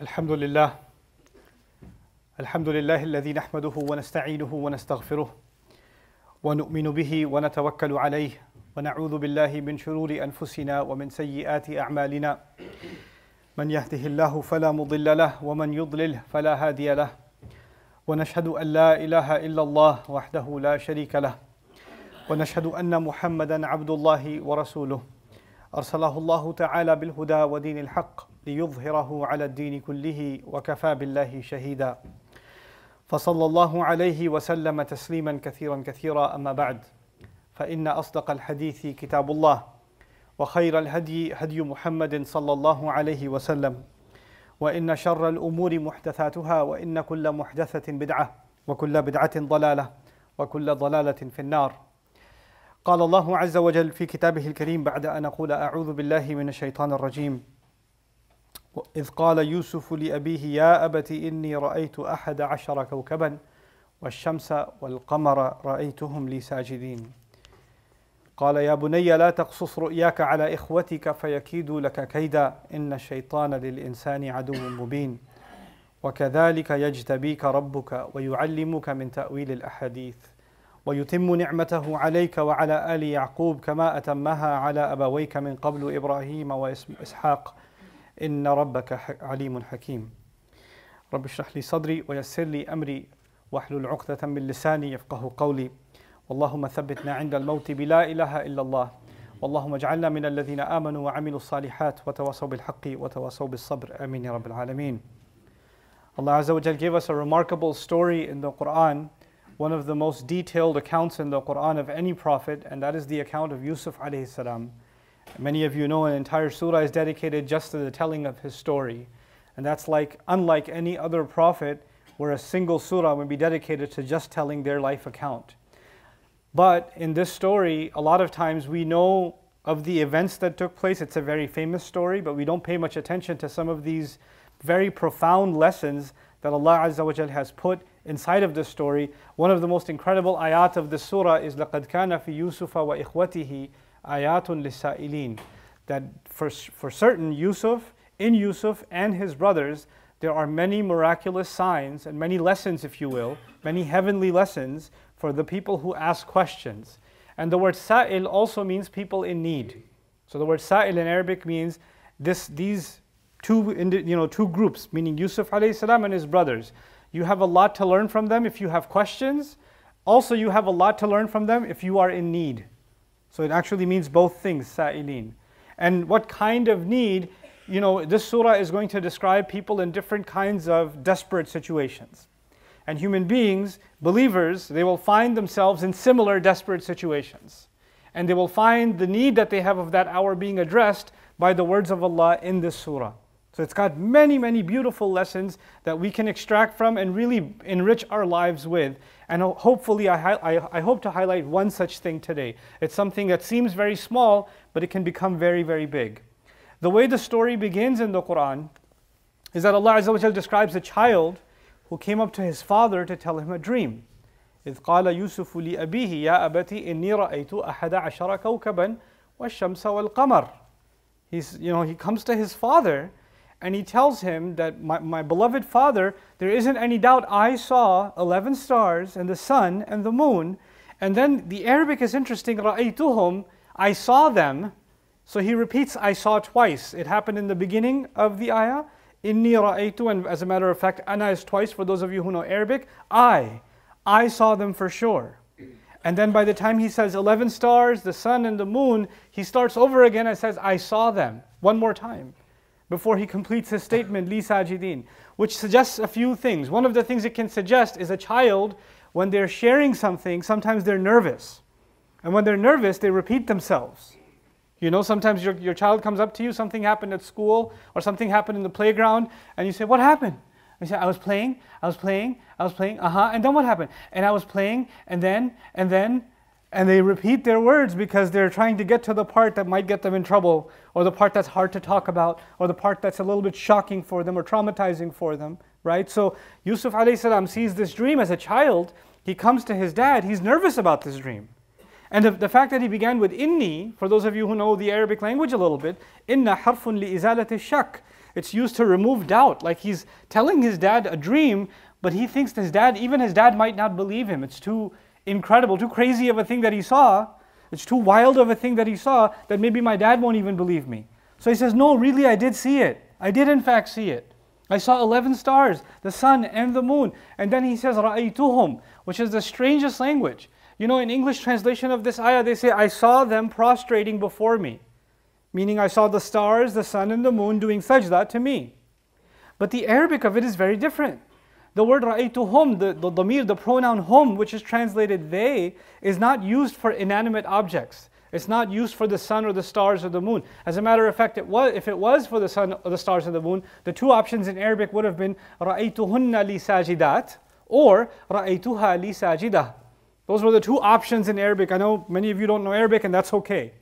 الحمد لله الحمد لله الذي نحمده ونستعينه ونستغفره ونؤمن به ونتوكل عليه ونعوذ بالله من شرور أنفسنا ومن سيئات أعمالنا. من يهده الله فلا مضل له ومن يضلل فلا هادي له. ونشهد أن لا إله إلا الله وحده لا شريك له. ونشهد أن محمدا عبد الله ورسوله. أرسله الله تعالى بالهدى ودين الحق. ليظهره على الدين كله وكفى بالله شهيدا. فصلى الله عليه وسلم تسليما كثيرا كثيرا. أما بعد فإن أصدق الحديث كتاب الله وخير الهدي هدي محمد صلى الله عليه وسلم وإن شر الأمور محدثاتها وإن كل محدثة بدعة وكل بدعة ضلالة وكل ضلالة في النار. قال الله عز وجل في كتابه الكريم بعد أن أقول أعوذ بالله من الشيطان الرجيم. إذ قال يوسف لأبيه يا أبت إني رأيت أحد عشر كوكبا والشمس والقمر رأيتهم لي ساجدين. قال يا بني لا تقصص رؤياك على إخوتك فيكيدوا لك كيدا. إن الشيطان للإنسان عدو مبين. وكذلك يجتبيك ربك ويعلمك من تأويل الأحاديث. ويتم نعمته عليك وعلى آل يعقوب كما أتمها على أبويك من قبل إبراهيم وإسحاق. إن ربك عليم حكيم. رب اشرح لي صدري ويسر لي أمري واحلل عقدة من لساني يفقه قولي. اللهم ثبتنا عند الموت بلا إله إلا الله. اللهم اجعلنا من الذين آمنوا وعملوا الصالحات وتواصوا بالحق وتواصوا بالصبر. آمين يا رب العالمين. Allah Azza wa Jal gave us a remarkable story in the Quran, one of the most detailed accounts in the Quran of any prophet, and that is the account of Yusuf alayhi salam. Many of you know an entire surah is dedicated just to the telling of his story. And that's like unlike any other prophet where a single surah would be dedicated to just telling their life account. But in this story, a lot of times we know of the events that took place. It's a very famous story, but we don't pay much attention to some of these very profound lessons that Allah Azza wa Jal has put inside of this story. One of the most incredible ayat of the surah is لَقَدْ كَانَ فِي يُوسُفَ وَإِخْوَتِهِ ayatun lisa'ilin that for, for certain Yusuf, in Yusuf and his brothers, there are many miraculous signs and many lessons, if you will, many heavenly lessons for the people who ask questions. And the word sa'il also means people in need. So the word sa'il in Arabic means this, these two, you know, two groups, meaning Yusuf salam and his brothers. You have a lot to learn from them if you have questions. Also, you have a lot to learn from them if you are in need. So it actually means both things, sa'ilin. And what kind of need, you know, this surah is going to describe people in different kinds of desperate situations. And human beings, believers, they will find themselves in similar desperate situations. And they will find the need that they have of that hour being addressed by the words of Allah in this surah. So it's got many, many beautiful lessons that we can extract from and really enrich our lives with. And hopefully, I, I, I, hope to highlight one such thing today. It's something that seems very small, but it can become very, very big. The way the story begins in the Quran is that Allah Azza describes a child who came up to his father to tell him a dream. إذ قال يوسف لأبيه يا أبتي إني رأيت أحد عشر كوكبا والشمس والقمر. He's, you know, he comes to his father and he tells him that my, my beloved father, there isn't any doubt I saw 11 stars and the sun and the moon. And then the Arabic is interesting, رَأَيْتُهُمْ, I saw them. So he repeats, I saw twice. It happened in the beginning of the ayah. Inni ra'aytu, and as a matter of fact, ana is twice for those of you who know Arabic. I, I saw them for sure. And then by the time he says 11 stars, the sun and the moon, he starts over again and says, I saw them one more time before he completes his statement, Li Sajidin, which suggests a few things. One of the things it can suggest is a child, when they're sharing something, sometimes they're nervous. And when they're nervous, they repeat themselves. You know, sometimes your, your child comes up to you, something happened at school or something happened in the playground, and you say, What happened? You say, I was playing, I was playing, I was playing, uh huh, and then what happened? And I was playing, and then, and then, and they repeat their words because they're trying to get to the part that might get them in trouble, or the part that's hard to talk about, or the part that's a little bit shocking for them or traumatizing for them, right? So Yusuf salam sees this dream as a child. He comes to his dad, he's nervous about this dream. And the, the fact that he began with inni, for those of you who know the Arabic language a little bit, inna harfun li izalati shak. it's used to remove doubt. Like he's telling his dad a dream, but he thinks his dad, even his dad might not believe him. It's too incredible, too crazy of a thing that he saw. It's too wild of a thing that he saw that maybe my dad won't even believe me. So he says, No, really, I did see it. I did, in fact, see it. I saw 11 stars, the sun and the moon. And then he says, Ra'aytuhum, which is the strangest language. You know, in English translation of this ayah, they say, I saw them prostrating before me. Meaning, I saw the stars, the sun, and the moon doing sajda to me. But the Arabic of it is very different. The word ra'aytuhum, the, the the pronoun hum, which is translated they, is not used for inanimate objects. It's not used for the sun or the stars or the moon. As a matter of fact, it was, if it was for the sun or the stars or the moon, the two options in Arabic would have been ra'aytuhunna li sajidat or ra'aytuha li sajidah. Those were the two options in Arabic. I know many of you don't know Arabic and that's okay.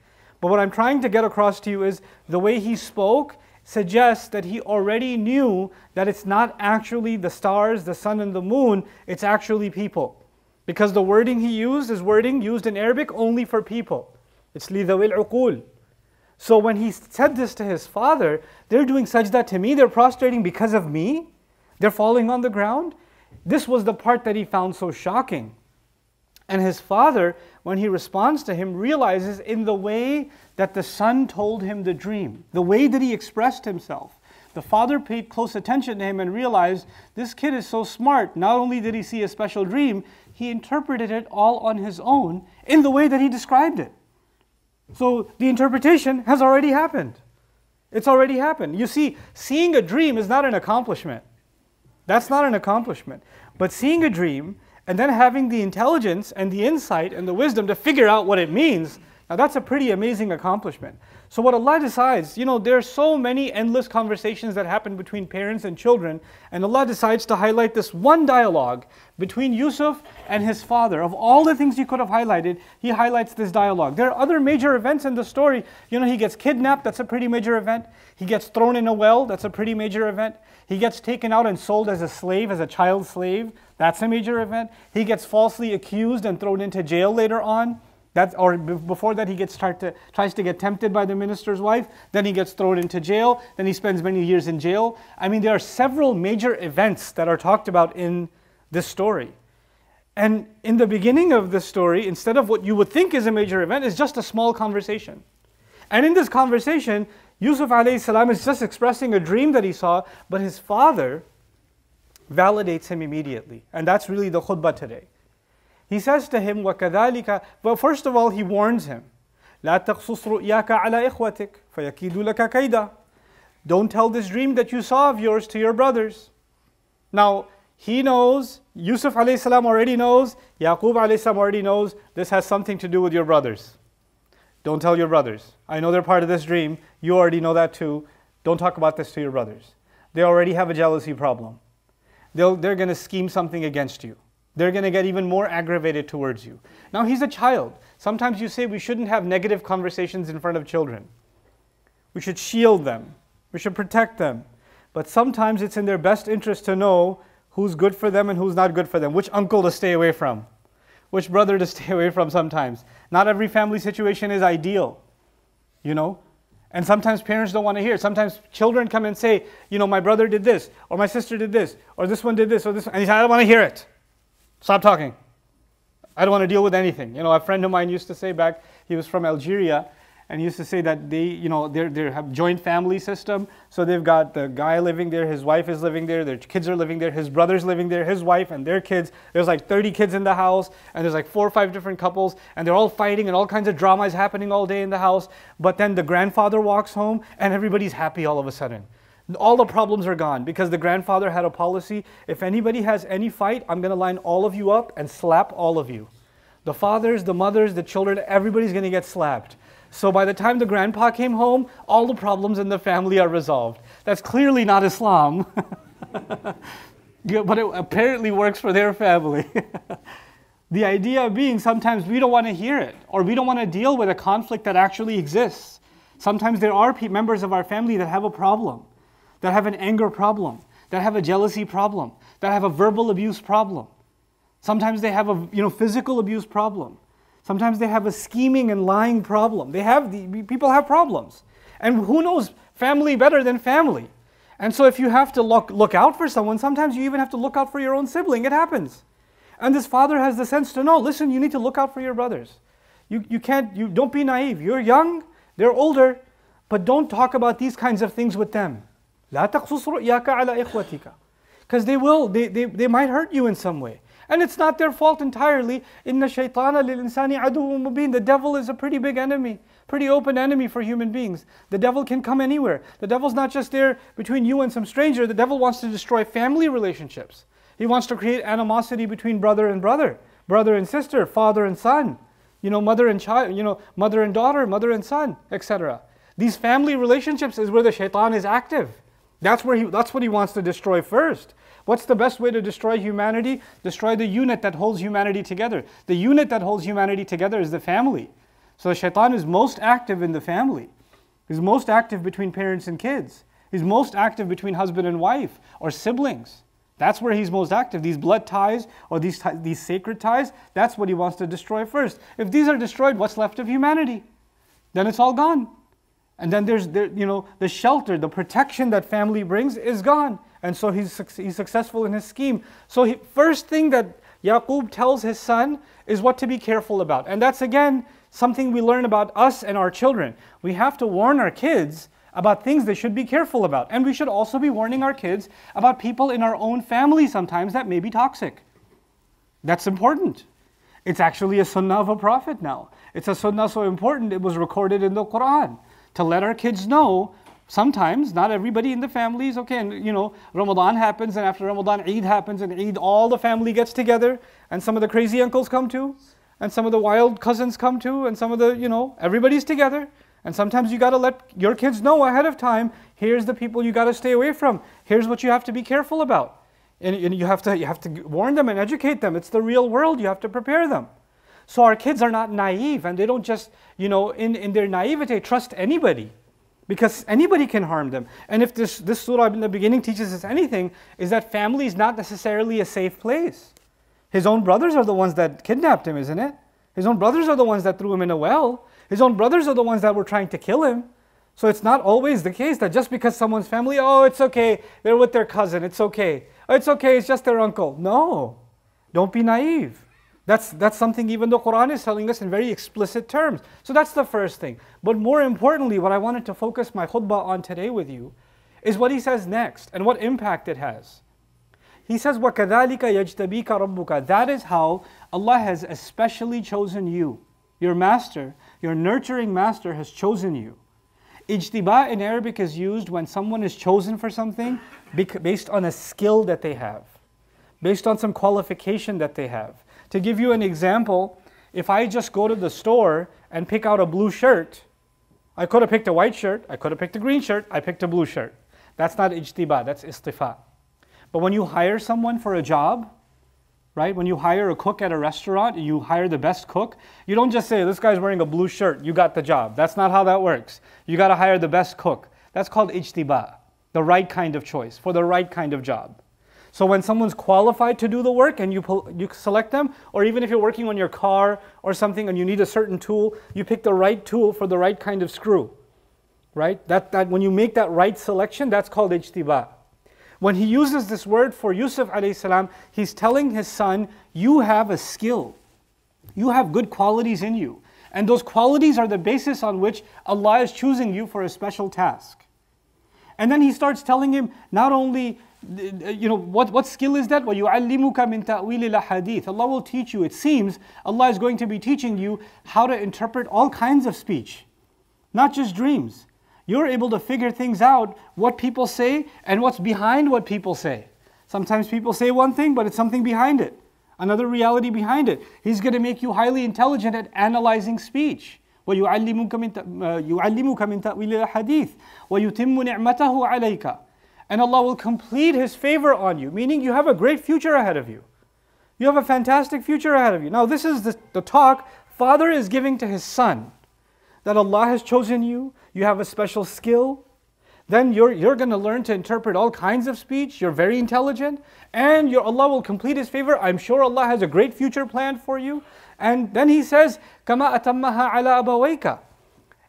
But what I'm trying to get across to you is the way he spoke suggests that he already knew that it's not actually the stars, the sun, and the moon, it's actually people. Because the wording he used is wording used in Arabic only for people. It's lidawil uqul. So when he said this to his father, they're doing sajda to me, they're prostrating because of me, they're falling on the ground. This was the part that he found so shocking. And his father, when he responds to him, realizes in the way that the son told him the dream, the way that he expressed himself. The father paid close attention to him and realized this kid is so smart. Not only did he see a special dream, he interpreted it all on his own in the way that he described it. So the interpretation has already happened. It's already happened. You see, seeing a dream is not an accomplishment. That's not an accomplishment. But seeing a dream and then having the intelligence and the insight and the wisdom to figure out what it means, now that's a pretty amazing accomplishment. So what Allah decides, you know, there are so many endless conversations that happen between parents and children, and Allah decides to highlight this one dialogue between Yusuf and his father. Of all the things he could have highlighted, he highlights this dialogue. There are other major events in the story. You know, he gets kidnapped, that's a pretty major event. He gets thrown in a well, that's a pretty major event. He gets taken out and sold as a slave, as a child slave, that's a major event. He gets falsely accused and thrown into jail later on. Or before that, he gets to, tries to get tempted by the minister's wife. Then he gets thrown into jail. Then he spends many years in jail. I mean, there are several major events that are talked about in this story. And in the beginning of the story, instead of what you would think is a major event, is just a small conversation. And in this conversation, Yusuf salam is just expressing a dream that he saw, but his father validates him immediately. And that's really the khutbah today. He says to him, وَكَذَلِكَ But first of all, he warns him. لا تقصص رؤياك على إخوتك فيكيدوا لك كيدا. Don't tell this dream that you saw of yours to your brothers. Now, he knows, Yusuf salam already knows, Yaqub salam already knows, this has something to do with your brothers. Don't tell your brothers. I know they're part of this dream. You already know that too. Don't talk about this to your brothers. They already have a jealousy problem. They'll, they're going to scheme something against you they're going to get even more aggravated towards you. Now, he's a child. Sometimes you say we shouldn't have negative conversations in front of children. We should shield them, we should protect them. But sometimes it's in their best interest to know who's good for them and who's not good for them, which uncle to stay away from, which brother to stay away from sometimes. Not every family situation is ideal, you know? And sometimes parents don't want to hear. Sometimes children come and say, you know, my brother did this, or my sister did this, or this one did this, or this, and he said, I don't want to hear it. Stop talking. I don't want to deal with anything. You know, a friend of mine used to say back, he was from Algeria, and used to say that they, you know, they're they have joint family system. So they've got the guy living there, his wife is living there, their kids are living there, his brother's living there, his wife and their kids. There's like 30 kids in the house, and there's like four or five different couples, and they're all fighting, and all kinds of drama is happening all day in the house. But then the grandfather walks home, and everybody's happy all of a sudden all the problems are gone because the grandfather had a policy if anybody has any fight, I'm going to line all of you up and slap all of you. The fathers, the mothers, the children, everybody's going to get slapped. So by the time the grandpa came home, all the problems in the family are resolved. That's clearly not Islam, but it apparently works for their family. the idea being sometimes we don't want to hear it or we don't want to deal with a conflict that actually exists. Sometimes there are members of our family that have a problem that have an anger problem, that have a jealousy problem, that have a verbal abuse problem. Sometimes they have a you know, physical abuse problem. Sometimes they have a scheming and lying problem. They have the, people have problems. And who knows family better than family? And so if you have to look, look out for someone, sometimes you even have to look out for your own sibling. It happens. And this father has the sense to know, listen, you need to look out for your brothers. You, you can't, you don't be naive. You're young, they're older, but don't talk about these kinds of things with them. Because they will, they, they, they might hurt you in some way. And it's not their fault entirely. Inna shaytana lil insani mubin. The devil is a pretty big enemy, pretty open enemy for human beings. The devil can come anywhere. The devil's not just there between you and some stranger. The devil wants to destroy family relationships. He wants to create animosity between brother and brother, brother and sister, father and son, you know, mother and child, you know, mother and daughter, mother and son, etc. These family relationships is where the shaitan is active. That's where he that's what he wants to destroy first. What's the best way to destroy humanity? Destroy the unit that holds humanity together. The unit that holds humanity together is the family. So shaitan is most active in the family. He's most active between parents and kids. He's most active between husband and wife or siblings. That's where he's most active. These blood ties or these, these sacred ties, that's what he wants to destroy first. If these are destroyed, what's left of humanity? Then it's all gone. And then there's, there, you know, the shelter, the protection that family brings is gone. And so he's, he's successful in his scheme. So he, first thing that Yaqub tells his son is what to be careful about. And that's again something we learn about us and our children. We have to warn our kids about things they should be careful about. And we should also be warning our kids about people in our own family sometimes that may be toxic. That's important. It's actually a sunnah of a prophet now. It's a sunnah so important it was recorded in the Quran to let our kids know Sometimes, not everybody in the family is okay. And you know, Ramadan happens, and after Ramadan, Eid happens, and Eid, all the family gets together, and some of the crazy uncles come too, and some of the wild cousins come too, and some of the, you know, everybody's together. And sometimes you got to let your kids know ahead of time here's the people you got to stay away from, here's what you have to be careful about. And, and you, have to, you have to warn them and educate them. It's the real world, you have to prepare them. So our kids are not naive, and they don't just, you know, in, in their naivete, trust anybody because anybody can harm them. And if this, this surah in the beginning teaches us anything, is that family is not necessarily a safe place. His own brothers are the ones that kidnapped him, isn't it? His own brothers are the ones that threw him in a well. His own brothers are the ones that were trying to kill him. So it's not always the case that just because someone's family, oh, it's okay, they're with their cousin, it's okay. It's okay, it's just their uncle. No, don't be naive. That's, that's something even the Quran is telling us in very explicit terms. So that's the first thing. But more importantly, what I wanted to focus my khutbah on today with you is what he says next and what impact it has. He says, وَكَذَلِكَ يَجْتَبِيكَ رَبُّكَ That is how Allah has especially chosen you. Your master, your nurturing master has chosen you. Ijtiba in Arabic is used when someone is chosen for something based on a skill that they have, based on some qualification that they have. to give you an example, if I just go to the store and pick out a blue shirt, I could have picked a white shirt, I could have picked a green shirt, I picked a blue shirt. That's not ijtiba, that's istifa. But when you hire someone for a job, right? When you hire a cook at a restaurant, you hire the best cook, you don't just say, this guy's wearing a blue shirt, you got the job. That's not how that works. You got to hire the best cook. That's called ijtiba, the right kind of choice for the right kind of job. So when someone's qualified to do the work and you, you select them, or even if you're working on your car or something and you need a certain tool, you pick the right tool for the right kind of screw. Right? That, that when you make that right selection, that's called ijtiba. When he uses this word for Yusuf alayhi salam, he's telling his son, you have a skill. You have good qualities in you. And those qualities are the basis on which Allah is choosing you for a special task. And then he starts telling him not only you know, what, what skill is that? وَيُعَلِّمُكَ مِن تَأْوِيلِ الْحَدِيثِ Allah will teach you, it seems, Allah is going to be teaching you how to interpret all kinds of speech, not just dreams. You're able to figure things out, what people say and what's behind what people say. Sometimes people say one thing, but it's something behind it, another reality behind it. He's going to make you highly intelligent at analyzing speech. وَيُعَلِّمُكَ مِن تَأْوِيلِ الْحَدِيثِ وَيُتِمُّ نِعْمَتَهُ عَلَيْكَ and Allah will complete His favor on you, meaning you have a great future ahead of you. You have a fantastic future ahead of you. Now, this is the, the talk father is giving to his son that Allah has chosen you, you have a special skill, then you're, you're going to learn to interpret all kinds of speech, you're very intelligent, and your Allah will complete His favor. I'm sure Allah has a great future planned for you. And then He says, Kama atammaha ala abawayka.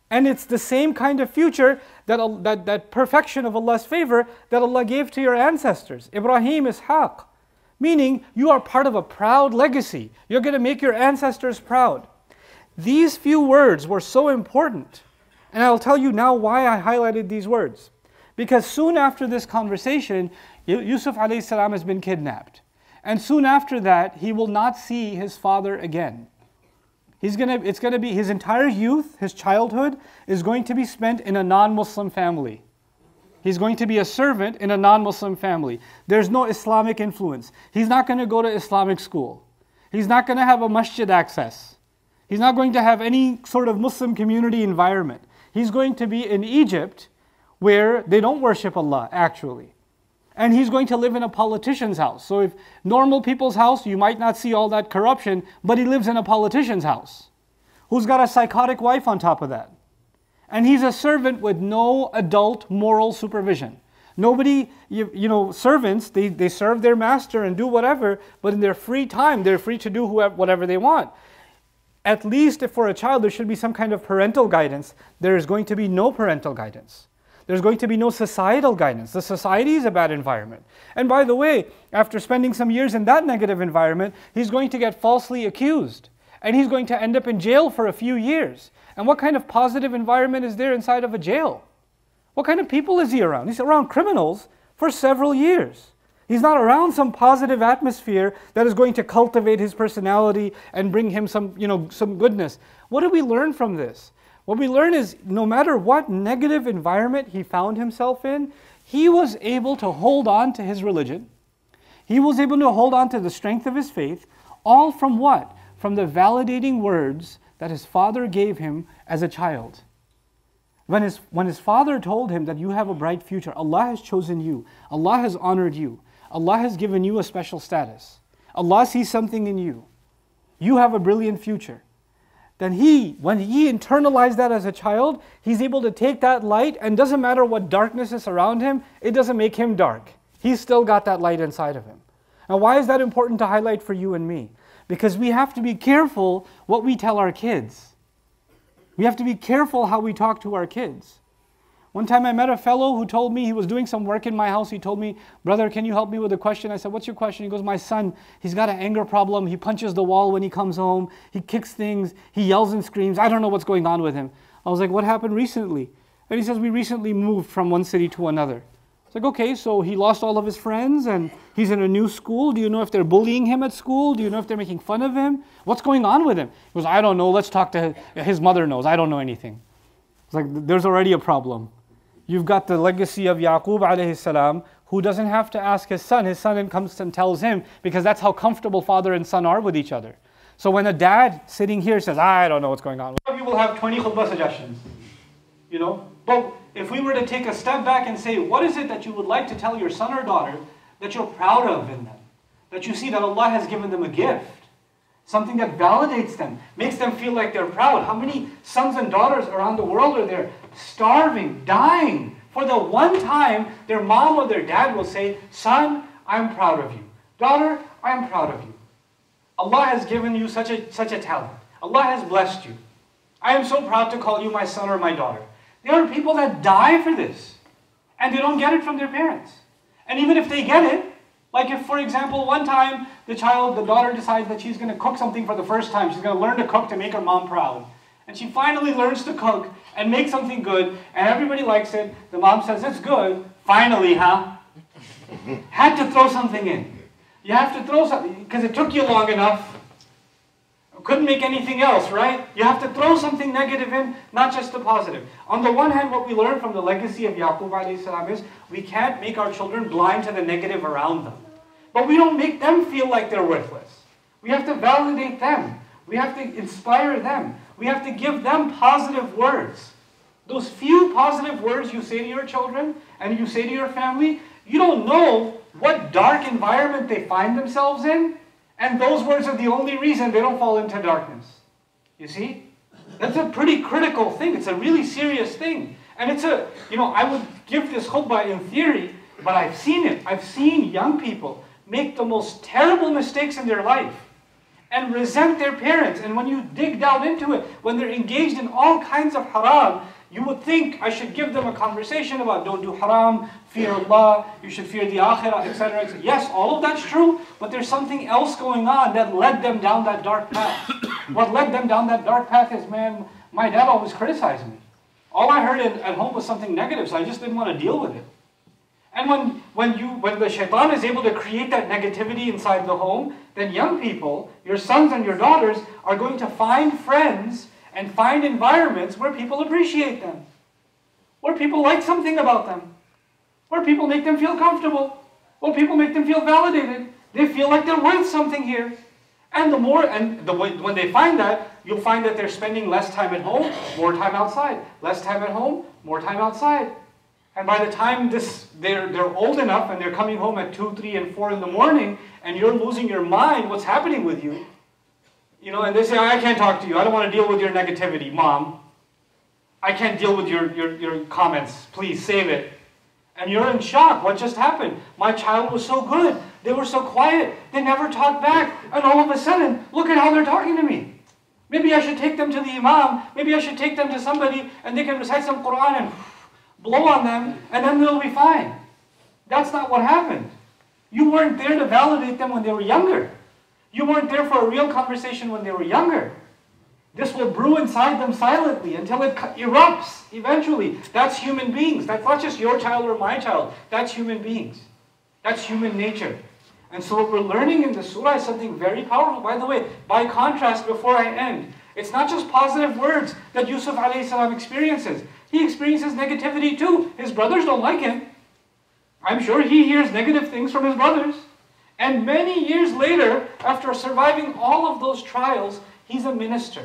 And it's the same kind of future that, that, that perfection of Allah's favor that Allah gave to your ancestors, Ibrahim, Ishaq. Meaning, you are part of a proud legacy. You're going to make your ancestors proud. These few words were so important. And I'll tell you now why I highlighted these words. Because soon after this conversation, Yusuf salam has been kidnapped. And soon after that, he will not see his father again. He's gonna, it's going to be his entire youth, his childhood, is going to be spent in a non Muslim family. He's going to be a servant in a non Muslim family. There's no Islamic influence. He's not going to go to Islamic school. He's not going to have a masjid access. He's not going to have any sort of Muslim community environment. He's going to be in Egypt where they don't worship Allah, actually. And he's going to live in a politician's house. So, if normal people's house, you might not see all that corruption, but he lives in a politician's house who's got a psychotic wife on top of that. And he's a servant with no adult moral supervision. Nobody, you, you know, servants, they, they serve their master and do whatever, but in their free time, they're free to do whoever, whatever they want. At least if for a child there should be some kind of parental guidance, there is going to be no parental guidance. There's going to be no societal guidance. The society is a bad environment. And by the way, after spending some years in that negative environment, he's going to get falsely accused. And he's going to end up in jail for a few years. And what kind of positive environment is there inside of a jail? What kind of people is he around? He's around criminals for several years. He's not around some positive atmosphere that is going to cultivate his personality and bring him some, you know, some goodness. What do we learn from this? What we learn is no matter what negative environment he found himself in, he was able to hold on to his religion. He was able to hold on to the strength of his faith, all from what? From the validating words that his father gave him as a child. When his, when his father told him that you have a bright future, Allah has chosen you, Allah has honored you, Allah has given you a special status, Allah sees something in you, you have a brilliant future then he, when he internalized that as a child, he's able to take that light and doesn't matter what darkness is around him, it doesn't make him dark. He's still got that light inside of him. Now, why is that important to highlight for you and me? Because we have to be careful what we tell our kids. We have to be careful how we talk to our kids. One time I met a fellow who told me he was doing some work in my house. He told me, Brother, can you help me with a question? I said, What's your question? He goes, My son, he's got an anger problem. He punches the wall when he comes home. He kicks things. He yells and screams. I don't know what's going on with him. I was like, What happened recently? And he says, We recently moved from one city to another. It's like, okay, so he lost all of his friends and he's in a new school. Do you know if they're bullying him at school? Do you know if they're making fun of him? What's going on with him? He goes, I don't know. Let's talk to his, mother knows. I don't know anything. It's like, there's already a problem. You've got the legacy of Yaqub alayhi salam, who doesn't have to ask his son. His son comes and tells him because that's how comfortable father and son are with each other. So when a dad sitting here says, I don't know what's going on, you will have 20 khutbah suggestions. You know? But if we were to take a step back and say, what is it that you would like to tell your son or daughter that you're proud of in them? That you see that Allah has given them a gift something that validates them, makes them feel like they're proud. How many sons and daughters around the world are there starving, dying for the one time their mom or their dad will say, Son, I'm proud of you. Daughter, I'm proud of you. Allah has given you such a, such a talent. Allah has blessed you. I am so proud to call you my son or my daughter. There are people that die for this, and they don't get it from their parents. And even if they get it, like if, for example, one time the child, the daughter decides that she's going to cook something for the first time, she's going to learn to cook to make her mom proud. And she finally learns to cook and make something good, and everybody likes it. The mom says, It's good. Finally, huh? Had to throw something in. You have to throw something because it took you long enough. Couldn't make anything else, right? You have to throw something negative in, not just the positive. On the one hand, what we learn from the legacy of Yaqub salam is we can't make our children blind to the negative around them. But we don't make them feel like they're worthless. We have to validate them. We have to inspire them. We have to give them positive words. Those few positive words you say to your children and you say to your family, you don't know what dark environment they find themselves in, and those words are the only reason they don't fall into darkness. You see? That's a pretty critical thing. It's a really serious thing. And it's a, you know, I would give this khutbah in theory, but I've seen it. I've seen young people make the most terrible mistakes in their life and resent their parents. And when you dig down into it, when they're engaged in all kinds of haram, you would think I should give them a conversation about don't do haram, fear Allah, you should fear the akhirah, etc. Yes, all of that's true, but there's something else going on that led them down that dark path. what led them down that dark path is, man, my dad always criticized me. All I heard at home was something negative, so I just didn't want to deal with it. And when, when, you, when the shaitan is able to create that negativity inside the home, then young people, your sons and your daughters, are going to find friends and find environments where people appreciate them, where people like something about them, where people make them feel comfortable, where people make them feel validated. They feel like they're worth something here. And the more, and the, when they find that, you'll find that they're spending less time at home, more time outside. Less time at home, more time outside. And by the time this, they're, they're old enough and they're coming home at 2, 3, and 4 in the morning, and you're losing your mind, what's happening with you? You know, and they say, I can't talk to you. I don't want to deal with your negativity, mom. I can't deal with your, your, your comments. Please save it. And you're in shock. What just happened? My child was so good. They were so quiet. They never talked back. And all of a sudden, look at how they're talking to me. Maybe I should take them to the imam. Maybe I should take them to somebody and they can recite some Quran and blow on them and then they'll be fine. That's not what happened. You weren't there to validate them when they were younger. You weren't there for a real conversation when they were younger. This will brew inside them silently until it erupts eventually. That's human beings. That's not just your child or my child. That's human beings. That's human nature. And so what we're learning in the surah is something very powerful. By the way, by contrast, before I end, it's not just positive words that Yusuf salam experiences. He experiences negativity too. His brothers don't like him. I'm sure he hears negative things from his brothers. And many years later, after surviving all of those trials, he's a minister.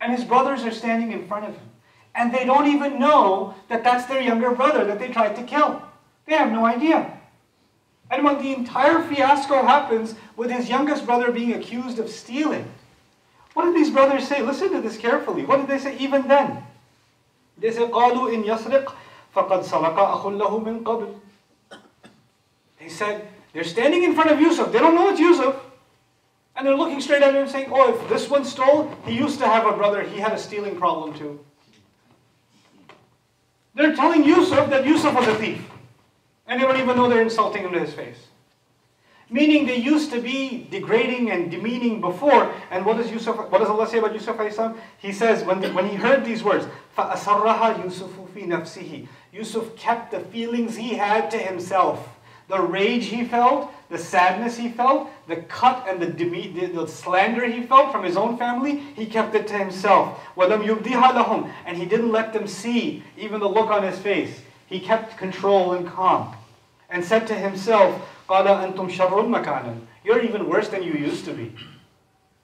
And his brothers are standing in front of him. And they don't even know that that's their younger brother that they tried to kill. They have no idea. And when the entire fiasco happens with his youngest brother being accused of stealing, what did these brothers say? Listen to this carefully. What did they say even then? They said, قالوا إن يسرق فقد سرق أخ له من قبل. They said, they're standing in front of Yusuf. They don't know it's Yusuf. And they're looking straight at him saying, oh, if this one stole, he used to have a brother. He had a stealing problem too. They're telling Yusuf that Yusuf was a thief. And they don't even know they're insulting him to his face. Meaning they used to be degrading and demeaning before. And what does Yusuf, what does Allah say about Yusuf salam? He says when, the, when he heard these words, فَأَسَرَّهَا يُسُفُ فِي نَفْسِهِ Yusuf kept the feelings he had to himself. The rage he felt, the sadness he felt, the cut and the, the, the slander he felt from his own family, he kept it to himself. وَلَمْ يُبْدِهَا لَهُمْ And he didn't let them see even the look on his face. He kept control and calm and said to himself, you're even worse than you used to be.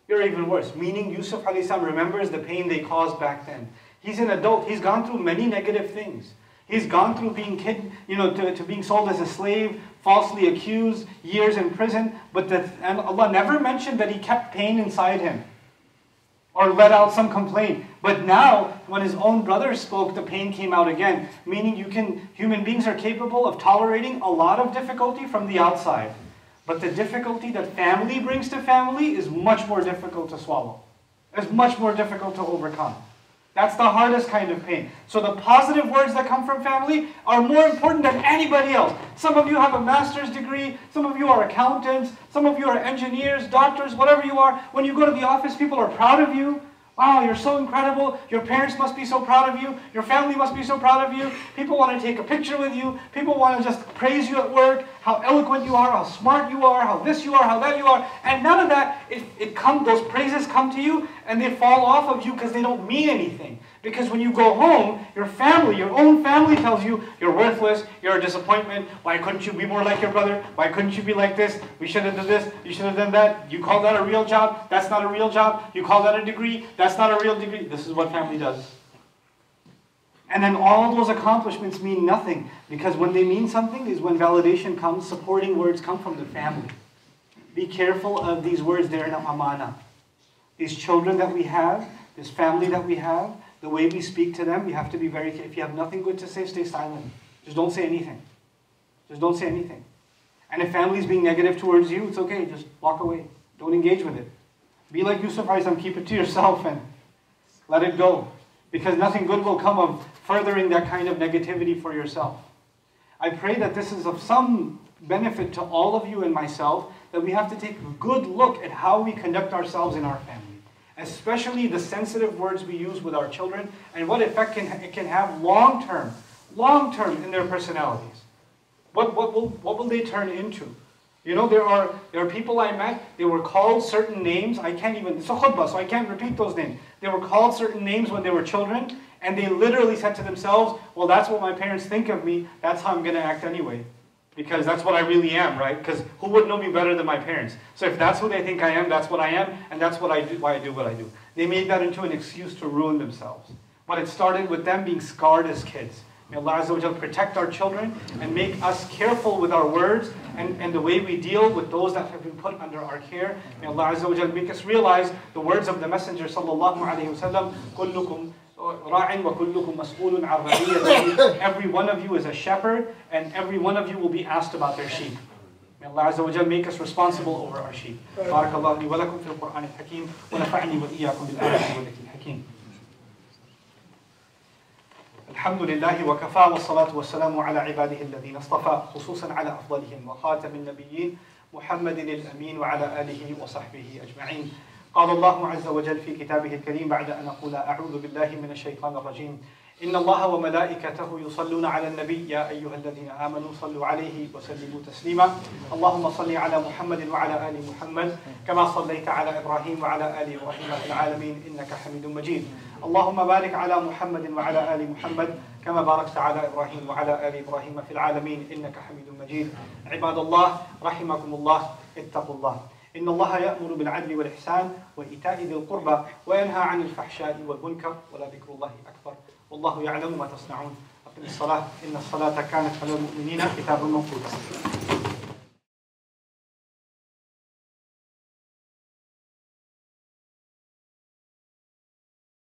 You're even worse. Meaning Yusuf remembers the pain they caused back then. He's an adult. He's gone through many negative things. He's gone through being kid, you know, to, to being sold as a slave, falsely accused, years in prison, but that, and Allah never mentioned that he kept pain inside him or let out some complaint. But now, when his own brother spoke, the pain came out again. Meaning, you can human beings are capable of tolerating a lot of difficulty from the outside, but the difficulty that family brings to family is much more difficult to swallow. It's much more difficult to overcome. That's the hardest kind of pain. So the positive words that come from family are more important than anybody else. Some of you have a master's degree, some of you are accountants, some of you are engineers, doctors, whatever you are. When you go to the office, people are proud of you. Wow, you're so incredible. Your parents must be so proud of you. Your family must be so proud of you. People want to take a picture with you. People want to just praise you at work, how eloquent you are, how smart you are, how this you are, how that you are. And none of that, it, it come, those praises come to you and they fall off of you because they don't mean anything. Because when you go home, your family, your own family tells you you're worthless, you're a disappointment. Why couldn't you be more like your brother? Why couldn't you be like this? We should have done this, you should have done that. You call that a real job? That's not a real job. You call that a degree? That's not a real degree. This is what family does. And then all those accomplishments mean nothing because when they mean something is when validation comes, supporting words come from the family. Be careful of these words, they're in amana. These children that we have, this family that we have, the way we speak to them, you have to be very. If you have nothing good to say, stay silent. Just don't say anything. Just don't say anything. And if family is being negative towards you, it's okay. Just walk away. Don't engage with it. Be like Yusuf salam, keep it to yourself and let it go. Because nothing good will come of furthering that kind of negativity for yourself. I pray that this is of some benefit to all of you and myself, that we have to take a good look at how we conduct ourselves in our family, especially the sensitive words we use with our children and what effect can, it can have long term, long term in their personalities. What, what, will, what will they turn into? You know, there are, there are people I met, they were called certain names. I can't even, it's a khutbah, so I can't repeat those names. They were called certain names when they were children, and they literally said to themselves, well, that's what my parents think of me, that's how I'm going to act anyway. Because that's what I really am, right? Because who would know me better than my parents? So if that's who they think I am, that's what I am, and that's what I do, why I do what I do. They made that into an excuse to ruin themselves. But it started with them being scarred as kids. May Allah Azza protect our children and make us careful with our words and, and the way we deal with those that have been put under our care. May Allah Azza make us realize the words of the Messenger sallallahu alayhi wa sallam, Every one of you is a shepherd and every one of you will be asked about their sheep. May Allah Azza wa make us responsible over our sheep. بارك الله لي ولكم في القرآن الحكيم ونفعني وإياكم بالآيات والذكر الحكيم. الحمد لله وكفى والصلاة والسلام على عباده الذين اصطفى خصوصا على أفضلهم وخاتم النبيين محمد الأمين وعلى آله وصحبه أجمعين قال الله عز وجل في كتابه الكريم بعد أن أقول أعوذ بالله من الشيطان الرجيم. إن الله وملائكته يصلون على النبي يا أيها الذين آمنوا صلوا عليه وسلموا تسليما. اللهم صل على محمد وعلى آل محمد كما صليت على إبراهيم وعلى آل إبراهيم في العالمين إنك حميد مجيد. اللهم بارك على محمد وعلى آل محمد كما باركت على إبراهيم وعلى آل إبراهيم في العالمين إنك حميد مجيد. عباد الله رحمكم الله اتقوا الله. إن الله يأمر بالعدل والإحسان وإيتاء ذي القربى وينهى عن الفحشاء والمنكر ولذكر الله أكبر والله يعلم ما تصنعون. أقم الصلاة إن الصلاة كانت على المؤمنين كتابا موقوتا.